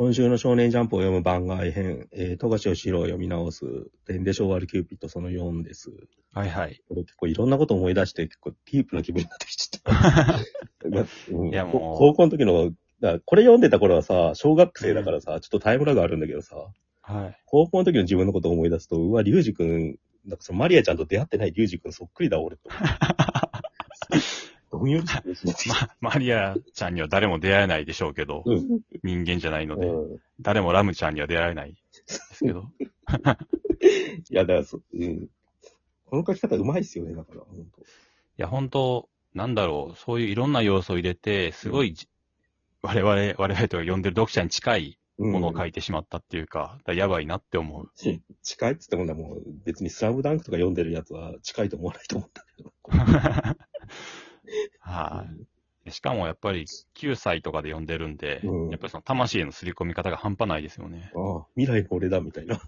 今週の少年ジャンプを読む番外編、えー、富樫義郎を読み直す、電で昭和キューピットその4です。はいはい。これ結構いろんなこと思い出して、結構ディープな気分になってきちゃった。いやうんいやもうこ高校の時の、だこれ読んでた頃はさ、小学生だからさ、ちょっとタイムラグあるんだけどさ、はい。高校の時の自分のことを思い出すと、うわ、リュウジ君、なんかそのマリアちゃんと出会ってないリュウジ君そっくりだ、俺と。どんよりしてるしねま、マリアちゃんには誰も出会えないでしょうけど、うん。人間じゃないので、うん誰もラムちゃんには出会えないですけど。いや、だからそ、うん。この書き方うまいっすよね、だから、本いや、本当なんだろう、そういういろんな要素を入れて、すごいじ、我々、我々とか読んでる読者に近い当。いものを書いてしまったっていうか、だからやばいなって思う。近いっつってもね、もう別にスラムダンクとか読んでるやつは近いと思わないと思ったけど。はい。しかもやっぱり9歳とかで読んでるんで、うんやっぱりその魂への刷り込み方が半端ないですよね。ああ、未来の俺だ、みたいな。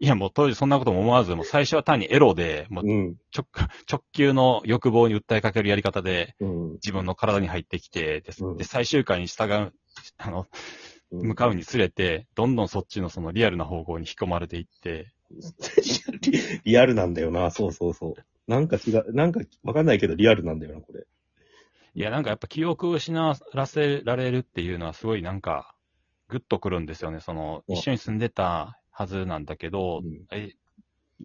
いやもう当時そんなことも思わず、もう最初は単にエロで、もううん。直直球の欲望に訴えかけるやり方でうん。自分の体に入ってきて、でうんで最終回に従う、あの、向かうにつれて、どんどんそっちのそのリアルな方向に引き込まれていって、リリアルなんだよな、そうそうそう。なんか違う、なんかわかんないけどリアルなんだよな、これ。いや、なんかやっぱ記憶を失わせられるっていうのはすごいなんか、グッとくるんですよね。その、うん一緒に住んでたはずなんだけど、うんえ、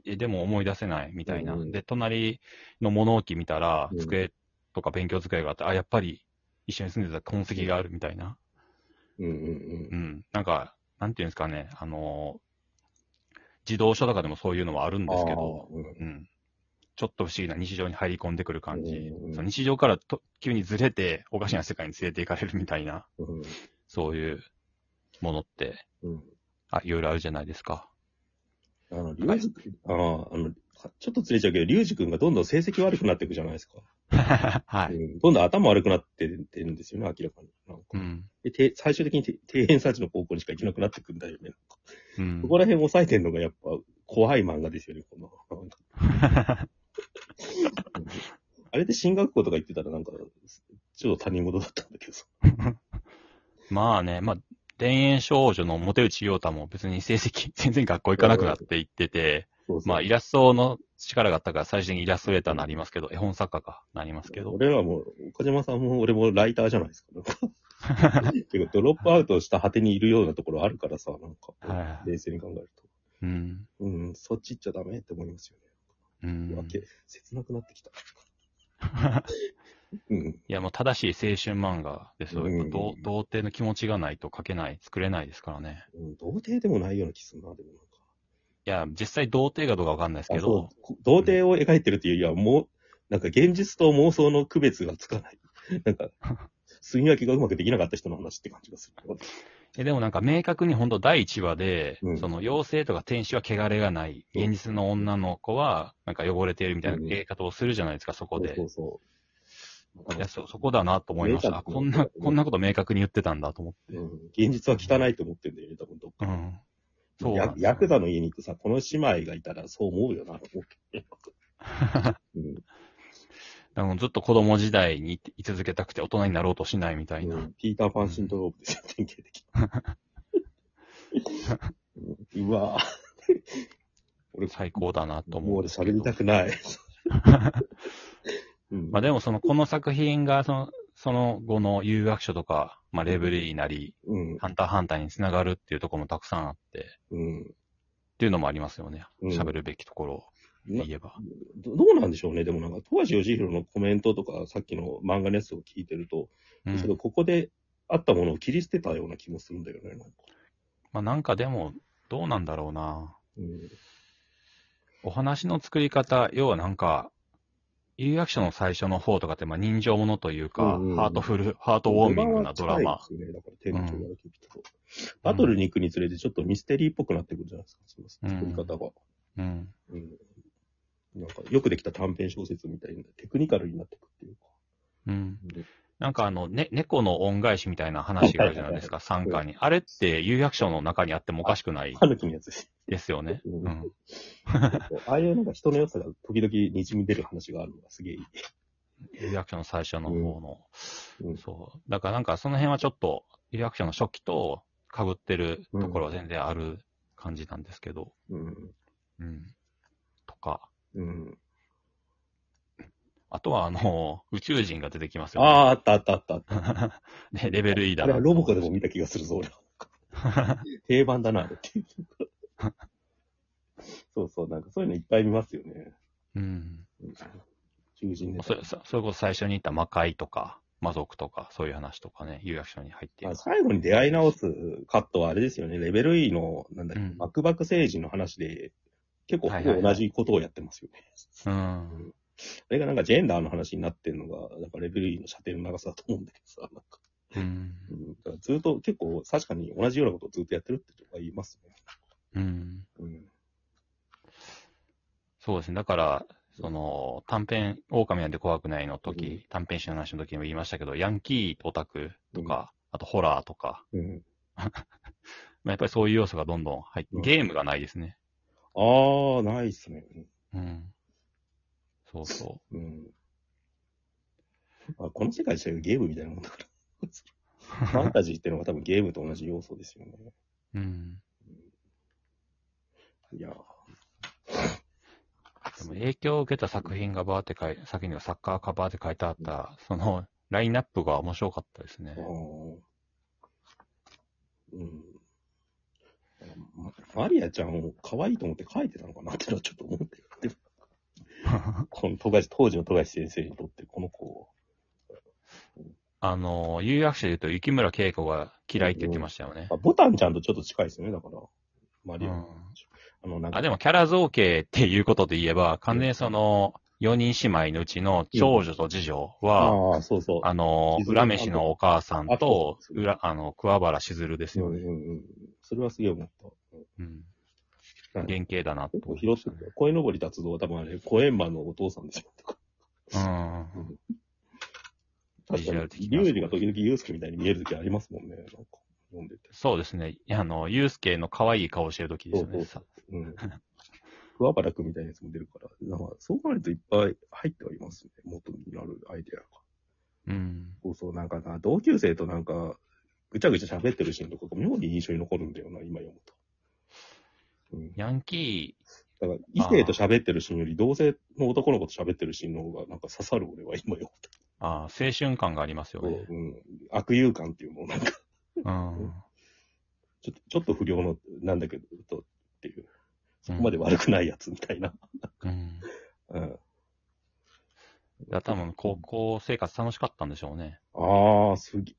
えでも思い出せないみたいな。うんで、隣の物置見たらう、ん机とか勉強机があって、あ、やっぱり一緒に住んでた痕跡があるみたいな。うんうんうん。なんか、なんていうんですかね、あの、児童書とかでもそういうのはあるんうん。ですけど、うんうん。ちょっと不思議な日常に入り込んでくる感じ。うんその日常からと急にずれて、おかしな世界に連れて行かれるみたいな、うんそういうものって、うん。あ、いろいろあるじゃないですか。あの、リュウジ君、ああ、あの、ちょっとずれちゃうけど、リュウジ君がどんどん成績悪くなっていくじゃないですか。はい。うんどんどん頭悪くなってってるんですよね、明らかに。なんかうん。でて最終的にて底辺サーチの高校にしか行けなくなってくんだよね。うんそ。こら辺抑えてんのがやっぱ怖い漫画ですよね、この。れで進学校とか行ってたらなんか、ちょっと他人事だったんだけどさ。まあね、まあ、田園少女のモテ内陽太も別に成績、全然学校行かなくなって行ってて、そうそうまあ、イラストの力があったから最終的にイラストレーターになりますけど、絵本作家かなりますけど。俺らも、岡島さんも俺もライターじゃないですか。てかドロップアウトした果てにいるようなところあるからさ、なんか、はい冷静に考えると。うん。うん、そっち行っちゃダメって思いますようね。わん。け、切なくなってきた。うん。いや、もう正しい青春漫画ですよ。うんやっぱ童童貞の気持ちがないと描けない、作れないですからね。うん、童貞でもないような気するな、でもなんか。いや、実際童貞がどうかわかんないですけあど、童貞を描いてるっていうよりは、もう、なんか現実と妄想の区別がつかない。なんか、住み分けがうまくできなかった人の話って感じがする。えでもなんか明確に本当第1話で、うんその妖精とか天使は汚れがない、うん現実の女の子はなんか汚れているみたいなうん言い方をするじゃないですか、そこで。そうそういやそ、そこだなと思いました。あ、こんな、こんなこと明確に言ってたんだと思って。そう。うん、現実は汚いと思ってんだよね、多分どっか。うん。そうやなんですよヤクザの家に行くさ、この姉妹がいたらそう思うよな、と思うけ ど。うんだからずっと子供時代に居続けたくて大人になろうとしないみたいな。うんピーターパンシンドロームですよ、典型的。うわぁ。俺、最高だなともう俺思うんですけど。喋りたくない。うんまあでもその、この作品がその、その後の有楽書とか、まあレブリーなり、うん。ハンターハンターにつながるっていうところもたくさんあって、うん。っていうのもありますよね。うん喋るべきところ言えば。どどうなんでしょうね。でもなんか、富樫義弘のコメントとか、さっきの漫画のやつを聞いてると、うんここであったものを切り捨てたような気もするんだよね。なんかまあなんかでも、どうなんだろうな。うん。お話の作り方、要はなんか、有楽書の最初の方とかって、まあ人情ものというか、うんうんハートフル、ハートウォーミングなドラマ。バトルに行くにつれてちょっとミステリーっぽくなってくるじゃないですか。その作り方が。うん。うん。なんか、よくできた短編小説みたいな、テクニカルになってくっていうか。うん。なんかあの、ね、猫の恩返しみたいな話があるじゃないですか、参加に。あれって有楽書の中にあってもおかしくないタヌキのやつです。ですよね。うんうん。ああいうなんか人の良さが時々滲み出る話があるのがすげえいい。有楽書の最初の方の。うんそう。だからなんかその辺はちょっと、有楽書の初期と被ってるところは全然ある感じなんですけど、うん。うん。とか、うん。あとはあの、宇宙人が出てきますよ、ああ、あったあったあったあった。ね。レベル E だな。あれはロボコでも見た気がするぞ、俺は。定番だな、あれって。そうそう、なんかそういうのいっぱい見ますよね。うん。うん囚人ね。それ、そそれこそ最初に言った魔界とか、魔族とか、そういう話とかね、有役所に入っている。あ最後に出会い直すカットはあれですよね。レベル E の、なんだっけ、うんバクバク星人の話で、結構同じことをやってますよね。うん。あれがなんかジェンダーの話になってるのが、なんかレベル E の射程の長さだと思うんだけどさ、なんか、うん。うん、だからずっと結構確かに同じようなことをずっとやってるって人が言いますね。うん。うん。そうですね。だから、その、短編、狼なんて怖くないの時、うん短編集の話の時にも言いましたけど、ヤンキーオタクとか、あとホラーとか、うん。まあ、やっぱりそういう要素がどんどん入って、うんゲームがないですね。ああ、ないっすね。うん。そうそうん。あこの世界自体がゲームみたいなもんだから。ファンタジーっていうのが多分ゲームと同じ要素ですよね。う。うん。いやでも影響を受けた作品がバーって書い先にはサッカーカバーって書いてあった、その、ラインナップが面白かったですねー。あ。ーうん。まマリアちゃんを可愛いと思って書いてたのかなってのはちょっと思ってる。でもこの富樫、当時の富樫先生にとってこの子、あの、有役者で言うと、雪村恵子が嫌いって言ってましたよね。あボタンちゃんとちょっと近いですよね、だから。マリア。うんあの、なんか、あ、でもキャラ造形っていうことで言えば、完全にその、4人姉妹のうちの長女と次女は、ああ、そうそう。あの、しずる裏飯のお母さんあと裏、あの、桑原しずるですうんよね。うんうん。それはすげえ思った。うん。はい原型だなと。拾ってて、声登り達道は多分あれ、コエンマンのお父さんですよ。うん。ビ確かに、リュウジが時々ユースケみたいに見える時ありますもんね。なんか、読んでて。そうですね。あの、ユースケの可愛い顔してる時ですよね。そううん。桑原くんみたいなやつも出るから、なんか、そう考えるといっぱい入ってはいますね。元になるアイデアが。うん。そうそう、なんかな、同級生となんか、ぐちゃぐちゃ喋ってるシーンとかが妙に印象に残るんだよな、今読むと。うん。ヤンキだから、異性と喋ってるシーンより、同性の男の子と喋ってるシーンの方が、なんか刺さる俺は今読むと。ー、あー青春感がありますよね。うん。悪友感っていうのをなんか、うん。ちょっと、ちょっと不良の、なんだけど、とっていう、そこまで悪くないやつみたいな。うん。うん。いや、多分、高校生活楽しかったんでしょうね。ああ、すげ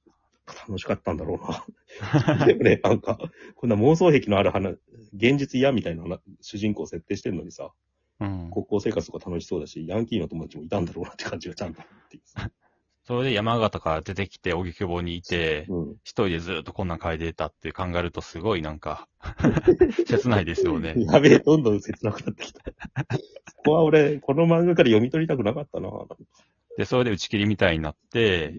楽しかったんだろうな。でもね、なんか、こんな妄想癖のある話、現実嫌みたいな話主人公設定してんのにさ、うん。高校生活とか楽しそうだし、ヤンキーの友達もいたんだろうなって感じがちゃんとあるっていうさ。それで山形から出てきて、荻窪にいて、うん。一人でずっとこんなん書いてたって考えると、すごいなんか、切ないですよね。やべえ、どんどん切なくなってきた。ここは俺、この漫画から読み取りたくなかったな。で、それで打ち切りみたいになって、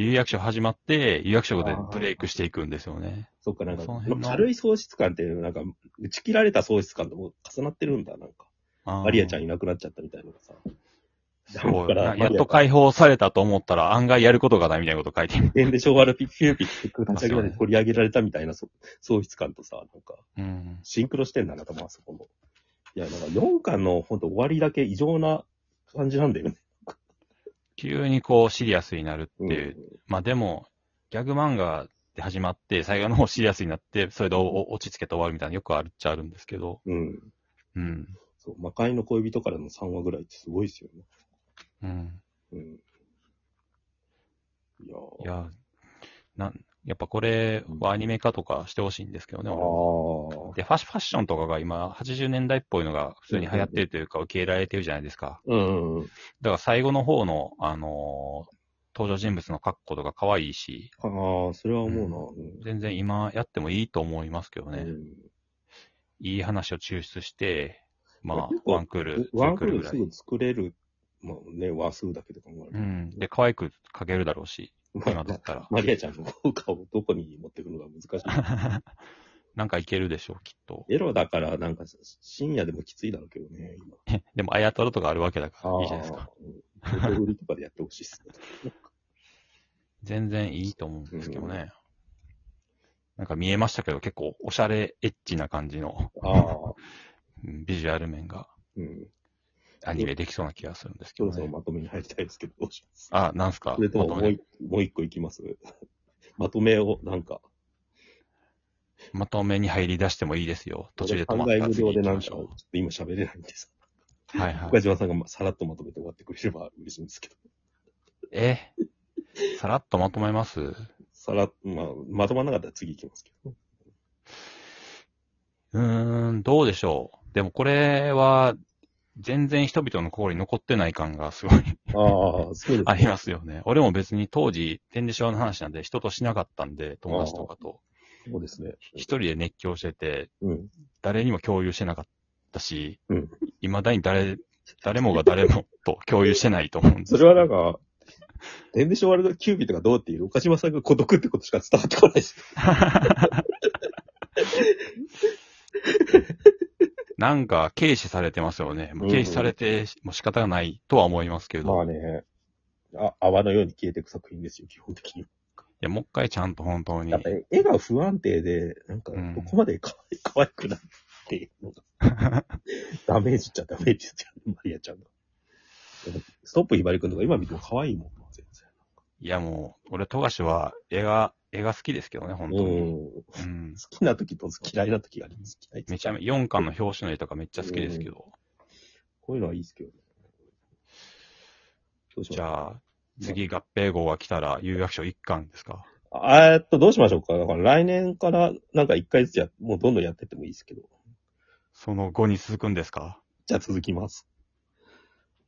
有役所始まって、有役所でブレイクしていくんですよね。そっか、なんか、軽い喪失感っていうのなんか、打ち切られた喪失感とも重なってるんだ、なんか。マリアちゃんいなくなっちゃったみたいなのがさ。そうだからなやっと解放されたと思ったら案外やることがないみたいなこと書いてる。点で昭和のピッピューピック立ち上げられて取り上げられたみたいなそ喪失感とさ、なんか、うん。シンクロしてんだな、多分あそこの。いや、なんか4巻のほんと終わりだけ異常な感じなんだよね。急にこうシリアスになるってうんいう。まあでも、ギャグ漫画で始まって、最後の方シリアスになって、それでお落ち着けて終わるみたいなよくあるっちゃあるんですけど。うん。うん。そう、魔界の恋人からの3話ぐらいってすごいですよね。うん。うん。いやーいや、なん、やっぱこれはアニメ化とかしてほしいんですけどね、あ俺はあ。で、ファッシファッションとかが今、80年代っぽいのが普通に流行ってるというか、受け入れられてるじゃないですか。うんうんうん。だから最後の方の、あのー登場人物の格好とか可愛いし、ああ、それは思うな。うん全然今やってもいいと思いますけどね。うんいい話を抽出して、まあ、ワンクール、ツワンークールすぐ作れる、まあね、話数だけで考えると。うん。で、可愛く描けるだろうし、今だったら。マリアちゃんの顔をどこに持ってくるのが難しい。なんかいけるでしょう、きっと。エロだから、なんか、深夜でもきついだろうけどね、今。でも、あやとろとかあるわけだから、いいじゃないですか。うん。フリとかでやってほしいっすね。全然いいと思うんですけどね。なんか見えましたけど、結構おしゃれエッチな感じのビジュアル面がうん。アニメできそうな気がするんですけど、そろそろね。まとめに入りたいですけど、どうします？あ、なんすか？それとももう一もう一個いきます？まとめを、なんか、まとめに入り出してもいいですよ。途中で止まったら次料でなんか、ちょょっと今喋れないんでさ。う。はいはい。岡島さんがまさらっとまとめて終わってくれれば嬉しいんですけど。え？さらっとまとめます？さらっまあ、まとまらなかったら次行きますけど。うーん、どうでしょう。でもこれは、全然人々の心に残ってない感がすごいああ、そうです、ありますよね。俺も別に当時、天理賞の話なんで人としなかったんで、友達とかと。そうですね。一人で熱狂してて、うん。誰にも共有してなかったし、うん未だに誰、誰もが誰もと共有してないと思うんですそれはなんか、電でしょワールドキュービットがどうっていう、岡島さんが孤独ってことしか伝わってこないです。なんか、軽視されてますよね。もう軽視されても仕方がないとは思いますけど。まあね、あ泡のように消えていく作品ですよ、基本的に。いや、もう一回ちゃんと本当にやっ。ぱり絵が不安定で、なんかうん、ここまで可愛 可愛くないっていうのが、ダメージっちゃダメージですよね、マリアちゃんが。ストップひばりくんとか今見ても可愛いもん、全いや、もう、俺、富樫は絵が、絵が好きですけどね、本当然。に。うん。うん。好きな時と嫌いな時があります。嫌いめちゃめちゃ、4巻の表紙の絵とかめっちゃ好きですけど。こういうのはいいですけどね。どじゃあ、次合併号が来たら、有楽章1巻ですか？あーっと、どうしましょうか。だから来年からなんか一回ずつや、もうどんどんやってってもいいですけど。その後に続くんですか？じゃあ続きます。